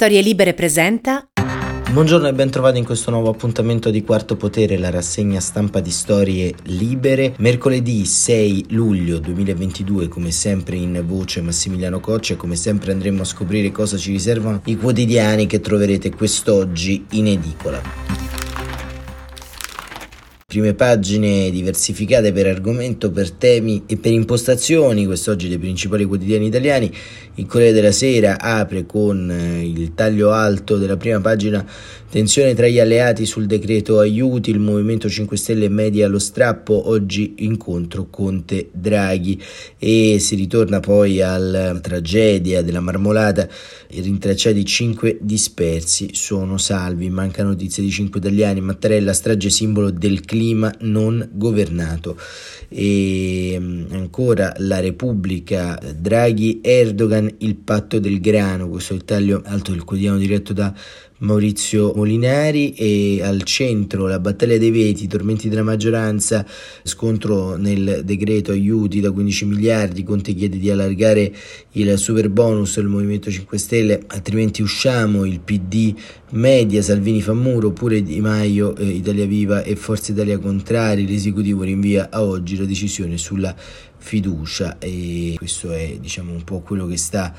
Storie Libere presenta. Buongiorno e ben trovati in questo nuovo appuntamento di Quarto Potere, la rassegna stampa di Storie Libere. Mercoledì 6 luglio 2022, come sempre in voce Massimiliano Coccia come sempre andremo a scoprire cosa ci riservano i quotidiani che troverete quest'oggi in edicola. Prime pagine diversificate per argomento, per temi e per impostazioni. Quest'oggi dei principali quotidiani italiani. Il Corriere della Sera apre con eh, il taglio alto della prima pagina tensione tra gli alleati sul decreto aiuti. Il Movimento 5 Stelle media allo strappo. Oggi incontro Conte Draghi e si ritorna poi alla tragedia della marmolata. I rintracciati 5 dispersi sono salvi. Manca notizie di 5 italiani. Mattarella, strage simbolo del clima clima non governato. E mm, ancora la Repubblica, Draghi, Erdogan, il patto del grano, questo è il taglio alto del quotidiano diretto da Maurizio Molinari e al centro la battaglia dei veti, tormenti della maggioranza, scontro nel decreto aiuti da 15 miliardi, Conte chiede di allargare il super bonus al Movimento 5 Stelle, altrimenti usciamo, il PD media, Salvini fa muro, pure Di Maio, eh, Italia Viva e Forza Italia contrari, l'esecutivo rinvia a oggi la decisione sulla fiducia e questo è diciamo un po' quello che sta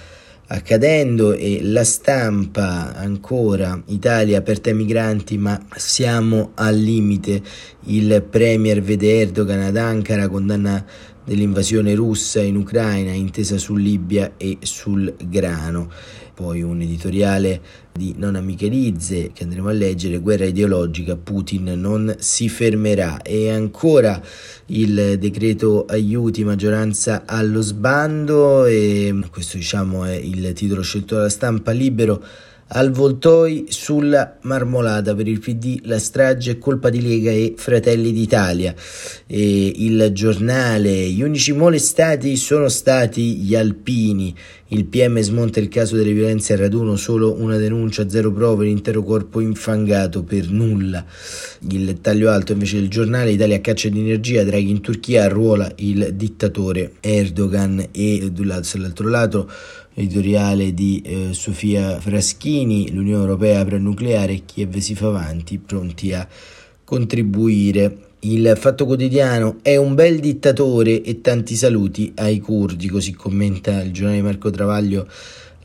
accadendo e la stampa ancora Italia aperta ai migranti ma siamo al limite. Il premier vede Erdogan ad Ankara condanna dell'invasione russa in Ucraina intesa su Libia e sul grano poi un editoriale di Nona Michelizze che andremo a leggere, guerra ideologica, Putin non si fermerà. E ancora il decreto aiuti, maggioranza allo sbando e questo diciamo è il titolo scelto dalla stampa libero al Voltoi sulla marmolata per il PD la strage è colpa di Lega e Fratelli d'Italia. E il giornale gli unici molestati sono stati gli alpini. Il PM smonta il caso delle violenze a raduno solo una denuncia zero prove l'intero corpo infangato per nulla. Il taglio alto invece del giornale Italia caccia di energia Draghi in Turchia arruola il dittatore Erdogan e dall'altro lato editoriale di eh, Sofia Fraschini, l'Unione Europea apre il nucleare, Kiev si fa avanti, pronti a contribuire. Il Fatto Quotidiano è un bel dittatore e tanti saluti ai curdi, così commenta il giornale Marco Travaglio.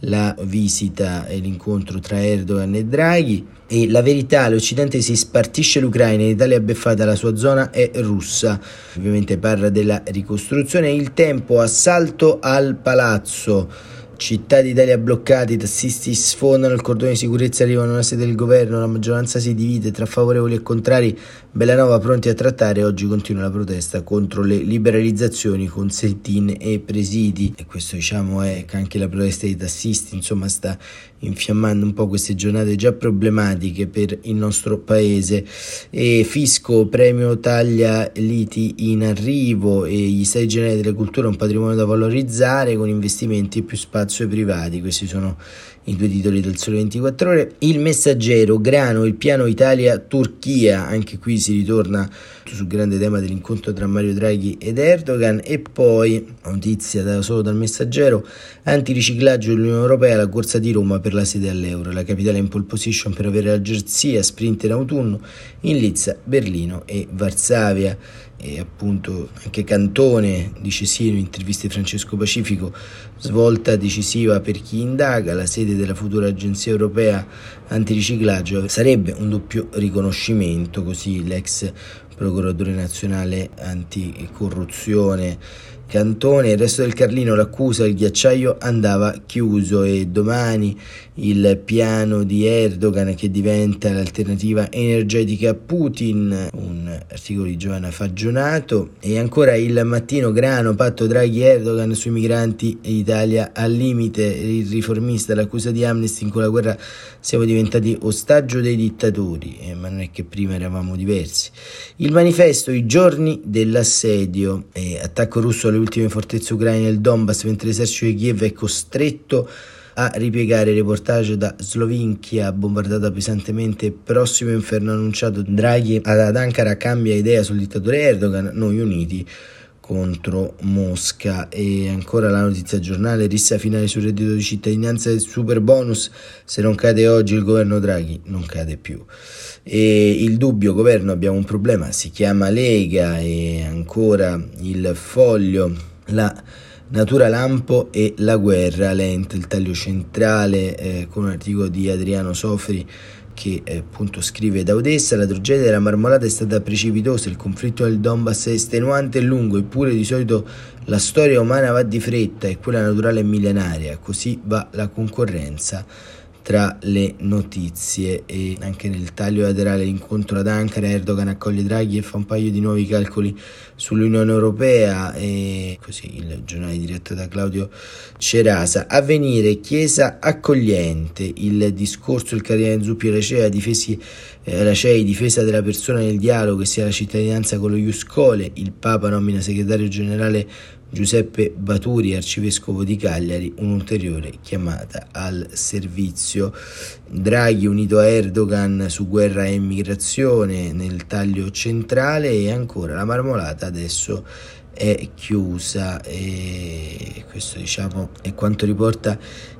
La visita e l'incontro tra Erdogan e Draghi. E la verità, l'Occidente si spartisce l'Ucraina, l'Italia beffata, la sua zona è russa, ovviamente parla della ricostruzione, il tempo, assalto al palazzo, Città d'Italia bloccati, i tassisti sfondano il cordone di sicurezza, arrivano alla sede del governo, la maggioranza si divide tra favorevoli e contrari, Bellanova pronti a trattare, oggi continua la protesta contro le liberalizzazioni con set-in e presidi e questo diciamo è anche la protesta dei tassisti, insomma sta infiammando un po' queste giornate già problematiche per il nostro paese e Fisco premio taglia liti in arrivo e gli stati generali delle culture un patrimonio da valorizzare con investimenti e più spazio ai privati. Questi sono i due titoli del Sole 24 Ore. Il Messaggero, Grano, il piano Italia-Turchia. Anche qui si ritorna sul grande tema dell'incontro tra Mario Draghi ed Erdogan. E poi, notizia da, solo dal Messaggero, antiriciclaggio dell'Unione Europea, la corsa di Roma per la sede all'euro. La capitale in pole position per avere la Gerzia, sprint in autunno in Lizza, Berlino e Varsavia e appunto anche Cantone dice sì in interviste Francesco Pacifico svolta decisiva per chi indaga la sede della futura agenzia europea antiriciclaggio sarebbe un doppio riconoscimento così l'ex procuratore nazionale anticorruzione Cantone, il resto del Carlino l'accusa, il ghiacciaio andava chiuso e domani il piano di Erdogan che diventa l'alternativa energetica a Putin, un articolo di Giovanna Fagionato e ancora il mattino grano, patto Draghi-Erdogan sui migranti e Italia al limite, il riformista, l'accusa di Amnesty in quella guerra siamo diventati ostaggio dei dittatori, eh, ma non è che prima eravamo diversi. Il manifesto, i giorni dell'assedio, eh, attacco russo alle ultime fortezze ucraine del Donbass mentre l'esercito di Kiev è costretto a ripiegare reportage da Slovinchia bombardata pesantemente prossimo inferno annunciato. Draghi ad Ankara cambia idea sul dittatore Erdogan noi uniti contro Mosca. E ancora la notizia giornale rissa finale sul reddito di cittadinanza del super bonus. Se non cade oggi il governo Draghi non cade più. E il dubbio governo abbiamo un problema. Si chiama Lega e ancora il foglio la natura lampo e la guerra lenta il taglio centrale eh, con un articolo di Adriano Sofri che eh, appunto scrive da Odessa, la tragedia della marmolata è stata precipitosa, il conflitto del Donbass è estenuante e lungo, eppure di solito la storia umana va di fretta e quella naturale è millenaria, così va la concorrenza tra le notizie e anche nel taglio laterale l'incontro ad Ankara Erdogan accoglie Draghi e fa un paio di nuovi calcoli sull'Unione Europea e così il giornale diretto da Claudio Cerasa. Avvenire chiesa accogliente il discorso del cardinale Zuppi Racea difesi eh, Racei difesa della persona nel dialogo e sia la cittadinanza con lo Iuscole il Papa nomina segretario generale Giuseppe Baturi, arcivescovo di Cagliari, un'ulteriore chiamata al servizio. Draghi unito a Erdogan su guerra e immigrazione nel taglio centrale e ancora la marmolata adesso è chiusa e questo diciamo è quanto riporta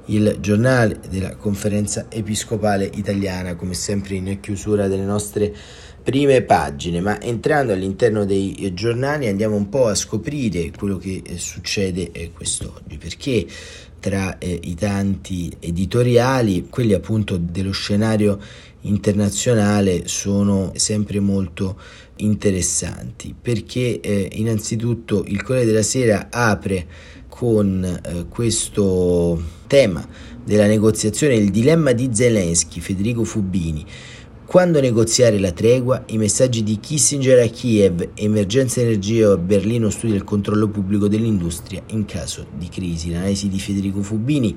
il giornale della conferenza episcopale italiana come sempre in chiusura delle nostre prime pagine, ma entrando all'interno dei giornali andiamo un po' a scoprire quello che eh, succede eh, quest'oggi, perché tra eh, i tanti editoriali, quelli appunto dello scenario internazionale sono sempre molto interessanti, perché innanzitutto il Corriere della Sera apre con questo tema della negoziazione, il dilemma di Zelensky, Federico Fubini, quando negoziare la tregua? I messaggi di Kissinger a Kiev, emergenza energia a Berlino studia il controllo pubblico dell'industria in caso di crisi. L'analisi di Federico Fubini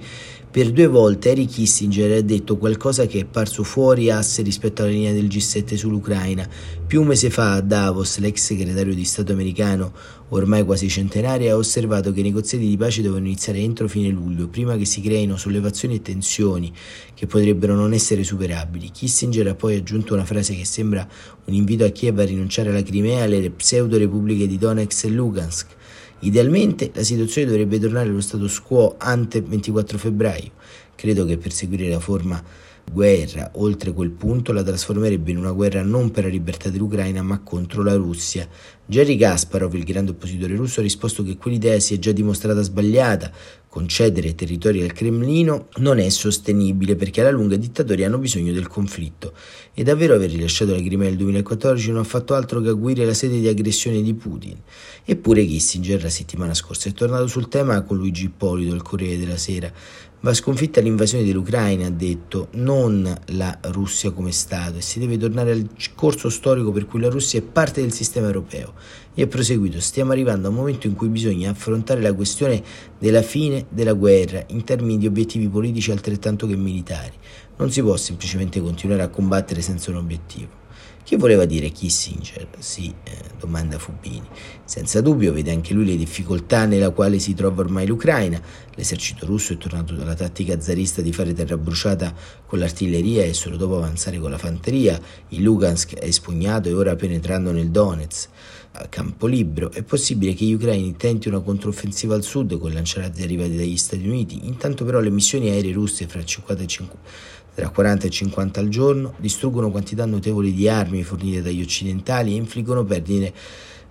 per due volte Harry Kissinger ha detto qualcosa che è parso fuori asse rispetto alla linea del G7 sull'Ucraina. Più un mese fa a Davos l'ex segretario di Stato americano, ormai quasi centenario, ha osservato che i negoziati di pace devono iniziare entro fine luglio, prima che si creino sollevazioni e tensioni che potrebbero non essere superabili. Kissinger ha poi aggiunto una frase che sembra un invito a Kiev a rinunciare alla Crimea e alle pseudo-repubbliche di Donetsk e Lugansk Idealmente la situazione dovrebbe tornare allo status quo ante 24 febbraio. Credo che per seguire la forma guerra oltre quel punto la trasformerebbe in una guerra non per la libertà dell'Ucraina ma contro la Russia. Jerry Kasparov, il grande oppositore russo, ha risposto che quell'idea si è già dimostrata sbagliata. Concedere territori al Cremlino non è sostenibile perché alla lunga i dittatori hanno bisogno del conflitto. E davvero aver rilasciato la Crimea nel 2014 non ha fatto altro che aguire la sede di aggressione di Putin. Eppure Kissinger la settimana scorsa è tornato sul tema con Luigi Ippolito, il Corriere della Sera. Va sconfitta l'invasione dell'Ucraina, ha detto, non la Russia come Stato e si deve tornare al corso storico per cui la Russia è parte del sistema europeo. E ha proseguito, stiamo arrivando a un momento in cui bisogna affrontare la questione della fine della guerra in termini di obiettivi politici altrettanto che militari. Non si può semplicemente continuare a combattere senza un obiettivo. Che voleva dire Kissinger? Sì, eh, domanda Fubini. Senza dubbio vede anche lui le difficoltà nella quale si trova ormai l'Ucraina. L'esercito russo è tornato dalla tattica zarista di fare terra bruciata con l'artiglieria e solo dopo avanzare con la fanteria. Il Lugansk è espugnato e ora penetrando nel Donetsk a campo libero. È possibile che gli ucraini tentino una controffensiva al sud con lanciati arrivati dagli Stati Uniti. Intanto però le missioni aeree russe fra 50 e 50 tra 40 e 50 al giorno, distruggono quantità notevoli di armi fornite dagli occidentali e infliggono perdite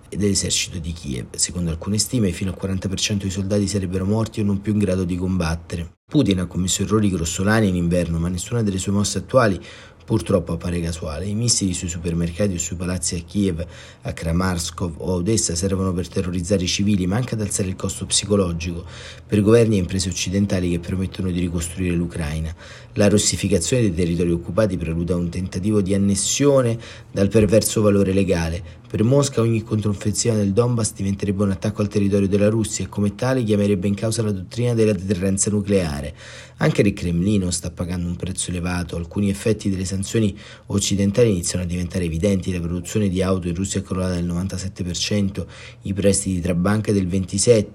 dell'esercito di Kiev. Secondo alcune stime, fino al 40% dei soldati sarebbero morti o non più in grado di combattere. Putin ha commesso errori grossolani in inverno, ma nessuna delle sue mosse attuali purtroppo appare casuale. I missili sui supermercati o sui palazzi a Kiev, a Kramarskov o a Odessa servono per terrorizzare i civili, ma anche ad alzare il costo psicologico per governi e imprese occidentali che promettono di ricostruire l'Ucraina. La russificazione dei territori occupati preluda a un tentativo di annessione dal perverso valore legale. Per Mosca ogni controffensiva nel Donbass diventerebbe un attacco al territorio della Russia e come tale chiamerebbe in causa la dottrina della deterrenza nucleare. Anche il Cremlino sta pagando un prezzo elevato, alcuni effetti delle sanzioni sanzioni occidentali iniziano a diventare evidenti, la produzione di auto in Russia è crollata del 97%, i prestiti tra banche del 27%,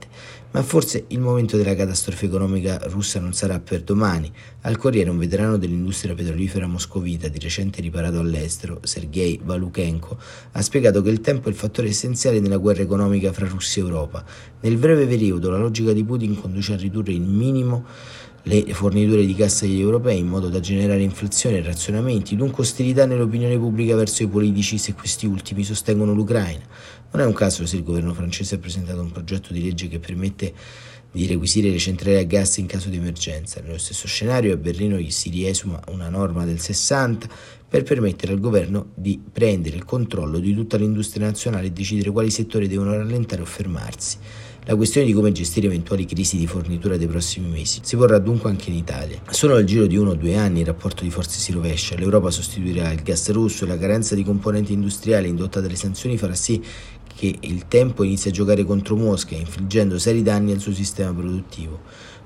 ma forse il momento della catastrofe economica russa non sarà per domani. Al Corriere un veterano dell'industria petrolifera moscovita, di recente riparato all'estero, Sergei Valukhenko, ha spiegato che il tempo è il fattore essenziale nella guerra economica fra Russia e Europa. Nel breve periodo la logica di Putin conduce a ridurre il minimo le forniture di cassa agli europei in modo da generare inflazione e razionamenti, dunque ostilità nell'opinione pubblica verso i politici se questi ultimi sostengono l'Ucraina. Non è un caso se il governo francese ha presentato un progetto di legge che permette di requisire le centrali a gas in caso di emergenza. Nello stesso scenario a Berlino si riesuma una norma del 60 per permettere al governo di prendere il controllo di tutta l'industria nazionale e decidere quali settori devono rallentare o fermarsi. La questione di come gestire eventuali crisi di fornitura dei prossimi mesi si porrà dunque anche in Italia. Solo al giro di uno o due anni il rapporto di forze si rovescia, l'Europa sostituirà il gas russo e la carenza di componenti industriali indotta dalle sanzioni farà sì che il tempo inizia a giocare contro Mosca, infliggendo seri danni al suo sistema produttivo.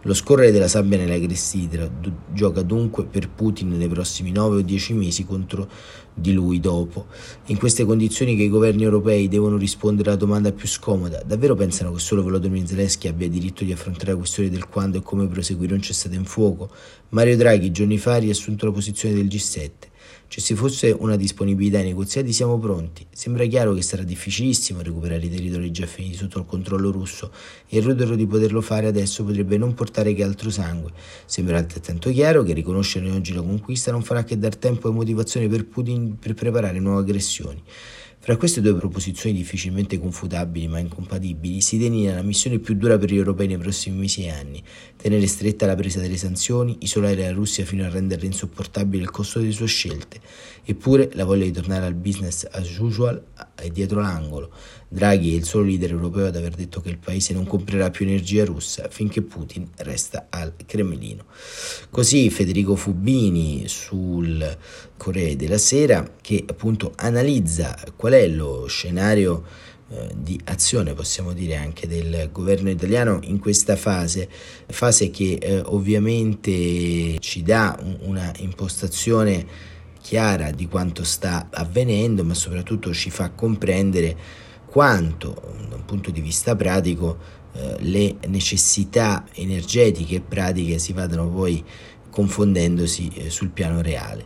Lo scorrere della sabbia nella clessidra gioca dunque per Putin nei prossimi 9 o 10 mesi contro di lui dopo. In queste condizioni che i governi europei devono rispondere alla domanda più scomoda, davvero pensano che solo Volodymyr Zelensky abbia diritto di affrontare la questione del quando e come proseguire un cessate in fuoco? Mario Draghi giorni fa ha riassunto la posizione del G7. Se ci fosse una disponibilità ai negoziati siamo pronti. Sembra chiaro che sarà difficilissimo recuperare i territori già finiti sotto il controllo russo e il rudero di poterlo fare adesso potrebbe non portare che altro sangue. Sembra altrettanto chiaro che riconoscere oggi la conquista non farà che dar tempo e motivazione per Putin per preparare nuove aggressioni. Fra queste due proposizioni difficilmente confutabili ma incompatibili si delinea la missione più dura per gli europei nei prossimi mesi e anni, tenere stretta la presa delle sanzioni, isolare la Russia fino a renderle insopportabile il costo delle sue scelte. Eppure la voglia di tornare al business as usual è dietro l'angolo. Draghi è il solo leader europeo ad aver detto che il paese non comprerà più energia russa finché Putin resta al Cremlino. Così Federico Fubini sul Corriere della Sera che appunto analizza qual è lo scenario eh, di azione, possiamo dire anche del governo italiano in questa fase, fase che eh, ovviamente ci dà un, una impostazione chiara di quanto sta avvenendo, ma soprattutto ci fa comprendere quanto, da un punto di vista pratico, eh, le necessità energetiche e pratiche si vadano poi confondendosi eh, sul piano reale.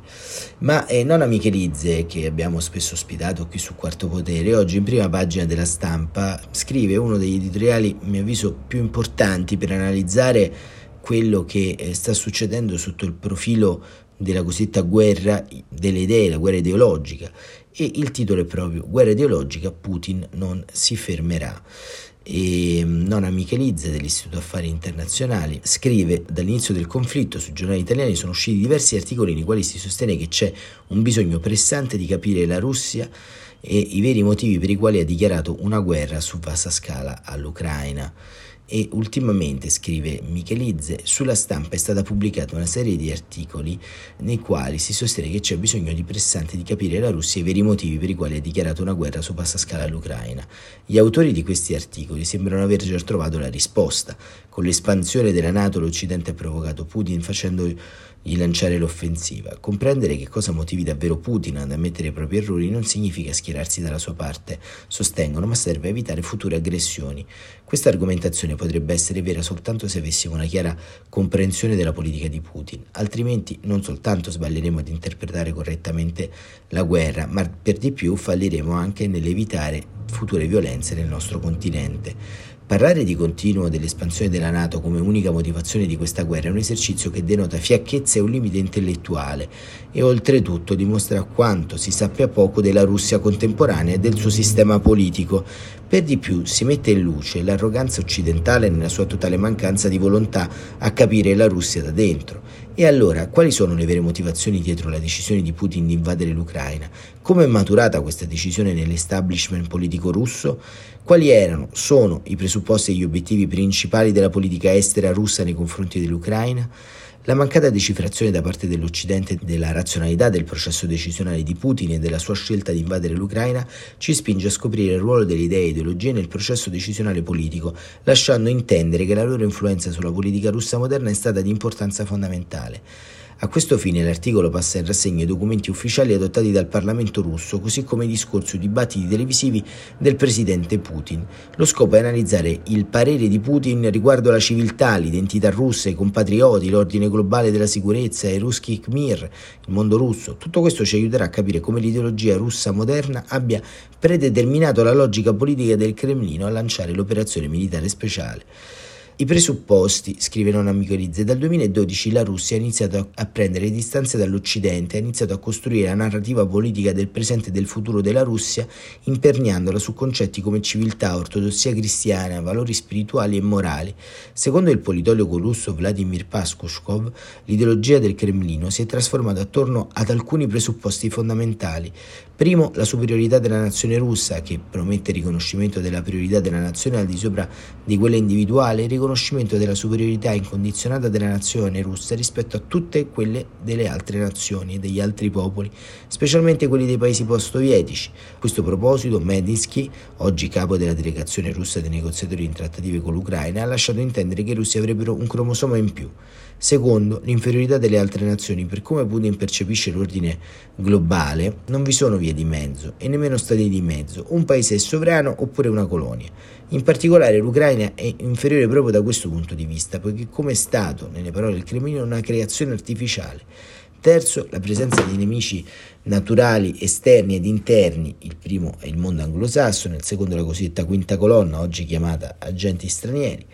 Ma eh, Nonna Michelizze, che abbiamo spesso ospitato qui su Quarto Potere, oggi in prima pagina della stampa scrive uno degli editoriali, a mio avviso, più importanti per analizzare quello che eh, sta succedendo sotto il profilo della cosiddetta guerra delle idee, la guerra ideologica. E il titolo è proprio Guerra ideologica, Putin non si fermerà. E mm, Nona Michelizze dell'Istituto Affari Internazionali scrive dall'inizio del conflitto sui giornali italiani sono usciti diversi articoli nei quali si sostiene che c'è un bisogno pressante di capire la Russia e i veri motivi per i quali ha dichiarato una guerra su vasta scala all'Ucraina e ultimamente, scrive Michelizze, sulla stampa è stata pubblicata una serie di articoli nei quali si sostiene che c'è bisogno di pressante di capire la Russia e i veri motivi per i quali ha dichiarato una guerra su vasta scala all'Ucraina. Gli autori di questi articoli sembrano aver già trovato la risposta. Con l'espansione della Nato l'Occidente ha provocato Putin facendo di lanciare l'offensiva. Comprendere che cosa motivi davvero Putin ad ammettere i propri errori non significa schierarsi dalla sua parte, sostengono, ma serve a evitare future aggressioni. Questa argomentazione potrebbe essere vera soltanto se avessimo una chiara comprensione della politica di Putin, altrimenti non soltanto sbaglieremo ad interpretare correttamente la guerra, ma per di più falliremo anche nell'evitare future violenze nel nostro continente. Parlare di continuo dell'espansione della Nato come unica motivazione di questa guerra è un esercizio che denota fiacchezza e un limite intellettuale e oltretutto dimostra quanto si sappia poco della Russia contemporanea e del suo sistema politico. Per di più si mette in luce l'arroganza occidentale nella sua totale mancanza di volontà a capire la Russia da dentro. E allora, quali sono le vere motivazioni dietro la decisione di Putin di invadere l'Ucraina? Come è maturata questa decisione nell'establishment politico russo? Quali erano, sono i presupposti e gli obiettivi principali della politica estera russa nei confronti dell'Ucraina? La mancata decifrazione da parte dell'Occidente della razionalità del processo decisionale di Putin e della sua scelta di invadere l'Ucraina ci spinge a scoprire il ruolo delle idee e ideologie nel processo decisionale politico, lasciando intendere che la loro influenza sulla politica russa moderna è stata di importanza fondamentale. A questo fine l'articolo passa in rassegna i documenti ufficiali adottati dal Parlamento russo, così come i discorsi o dibattiti televisivi del presidente Putin. Lo scopo è analizzare il parere di Putin riguardo alla civiltà, l'identità russa, i compatrioti, l'ordine globale della sicurezza, i ruschi Khmer, il mondo russo. Tutto questo ci aiuterà a capire come l'ideologia russa moderna abbia predeterminato la logica politica del Cremlino a lanciare l'operazione militare speciale. I presupposti, scrive non amico Rizze, dal 2012 la Russia ha iniziato a prendere distanze dall'Occidente, ha iniziato a costruire la narrativa politica del presente e del futuro della Russia, imperniandola su concetti come civiltà, ortodossia cristiana, valori spirituali e morali. Secondo il politologo russo Vladimir Paskushkov, l'ideologia del Cremlino si è trasformata attorno ad alcuni presupposti fondamentali. Primo, la superiorità della nazione russa, che promette il riconoscimento della priorità della nazione al di sopra di quella individuale, il riconoscimento della superiorità incondizionata della nazione russa rispetto a tutte quelle delle altre nazioni e degli altri popoli, specialmente quelli dei paesi post-sovietici. A questo proposito, Medinsky, oggi capo della delegazione russa dei negoziatori in trattative con l'Ucraina, ha lasciato intendere che i russi avrebbero un cromosoma in più. Secondo, l'inferiorità delle altre nazioni. Per come Putin percepisce l'ordine globale, non vi sono vie di mezzo e nemmeno stati di mezzo. Un paese è sovrano oppure una colonia. In particolare l'Ucraina è inferiore proprio da questo punto di vista, poiché come Stato, nelle parole del Cremlino, è una creazione artificiale. Terzo, la presenza di nemici naturali esterni ed interni. Il primo è il mondo anglosassone, il secondo la cosiddetta quinta colonna, oggi chiamata agenti stranieri.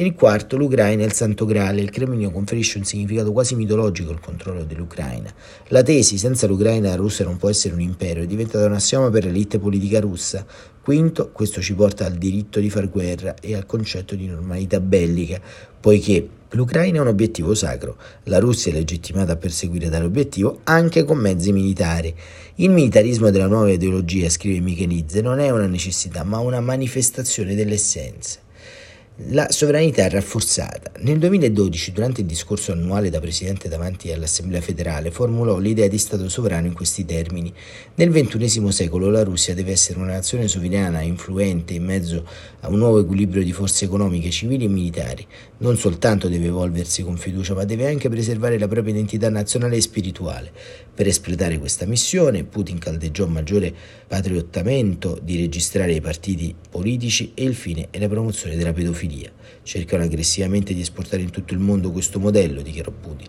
E il quarto, l'Ucraina e il Santo Graale. Il Cremlino conferisce un significato quasi mitologico al controllo dell'Ucraina. La tesi senza l'Ucraina la Russia non può essere un impero è diventata un assioma per l'elite politica russa. Quinto, questo ci porta al diritto di far guerra e al concetto di normalità bellica, poiché L'Ucraina è un obiettivo sacro, la Russia è legittimata a perseguire tale obiettivo anche con mezzi militari. Il militarismo della nuova ideologia, scrive Michelizze, non è una necessità ma una manifestazione delle essenze la sovranità rafforzata. Nel 2012, durante il discorso annuale da presidente davanti all'Assemblea federale, formulò l'idea di Stato sovrano in questi termini. Nel XXI secolo la Russia deve essere una nazione sovrana, influente, in mezzo a un nuovo equilibrio di forze economiche, civili e militari. Non soltanto deve evolversi con fiducia, ma deve anche preservare la propria identità nazionale e spirituale. Per espletare questa missione, Putin caldeggiò maggiore patriottamento di registrare i partiti politici e il fine è la promozione della pedofilia. Cercano aggressivamente di esportare in tutto il mondo questo modello, dichiarò Putin.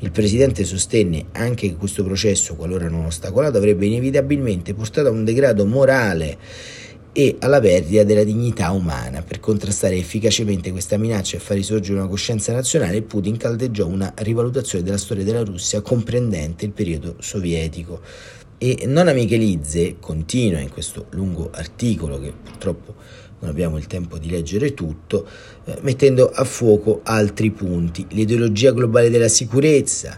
Il presidente sostenne anche che questo processo, qualora non ostacolato, avrebbe inevitabilmente portato a un degrado morale e alla perdita della dignità umana. Per contrastare efficacemente questa minaccia e far risorgere una coscienza nazionale, Putin caldeggiò una rivalutazione della storia della Russia comprendente il periodo sovietico. E Nona Michelizze continua in questo lungo articolo che purtroppo non abbiamo il tempo di leggere tutto, eh, mettendo a fuoco altri punti. L'ideologia globale della sicurezza,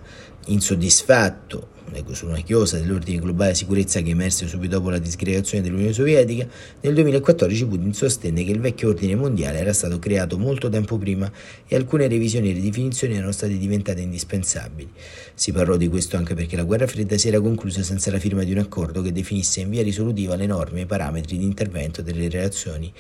insoddisfatto leggo su una chiosa dell'ordine globale di sicurezza che emerse subito dopo la disgregazione dell'Unione Sovietica, nel 2014 Putin sostenne che il vecchio ordine mondiale era stato creato molto tempo prima e alcune revisioni e ridefinizioni erano state diventate indispensabili. Si parlò di questo anche perché la guerra fredda si era conclusa senza la firma di un accordo che definisse in via risolutiva le norme e i parametri di intervento delle relazioni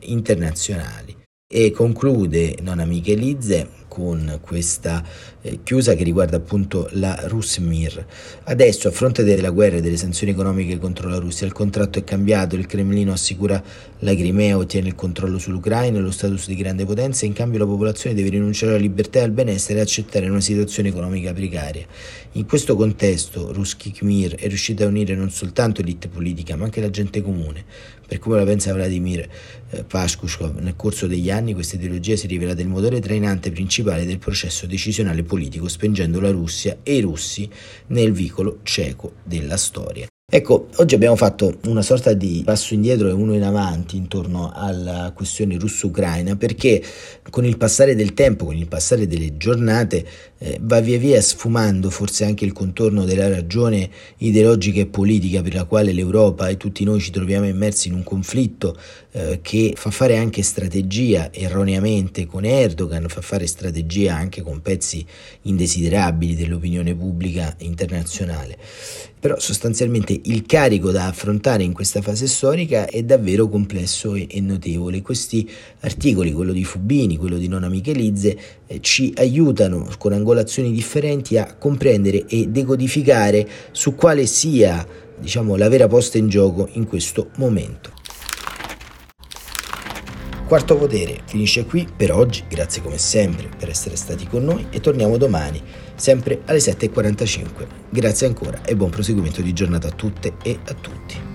internazionali. E conclude Nona Michelizze con questa eh, chiusa che riguarda appunto la Rusmir. Adesso, a fronte della guerra e delle sanzioni economiche contro la Russia, il contratto è cambiato, il Cremlino assicura la Crimea, ottiene il controllo sull'Ucraina lo status di grande potenza, in cambio la popolazione deve rinunciare alla libertà e al benessere e accettare una situazione economica precaria. In questo contesto, Ruski Khmer è riuscito a unire non soltanto l'elite politica, ma anche la gente comune. Per come la pensa Vladimir eh, Pashkushkov, nel corso degli anni questa ideologia si è rivelata il motore trainante principale principale del processo decisionale politico, spingendo la Russia e i russi nel vicolo cieco della storia. Ecco, oggi abbiamo fatto una sorta di passo indietro e uno in avanti intorno alla questione russo-ucraina perché con il passare del tempo, con il passare delle giornate, eh, va via via sfumando forse anche il contorno della ragione ideologica e politica per la quale l'Europa e tutti noi ci troviamo immersi in un conflitto eh, che fa fare anche strategia erroneamente con Erdogan, fa fare strategia anche con pezzi indesiderabili dell'opinione pubblica internazionale. Però sostanzialmente il carico da affrontare in questa fase storica è davvero complesso e, e notevole. Questi articoli, quello di Fubini, quello di Nona Michelizze, eh, ci aiutano con angolazione popolazioni differenti a comprendere e decodificare su quale sia diciamo, la vera posta in gioco in questo momento. Quarto potere finisce qui per oggi, grazie come sempre per essere stati con noi e torniamo domani, sempre alle 7.45. Grazie ancora e buon proseguimento di giornata a tutte e a tutti.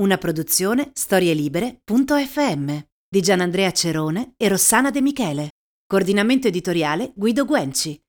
Una produzione storielibere.fm di Gianandrea Cerone e Rossana De Michele. Coordinamento editoriale Guido Guenci.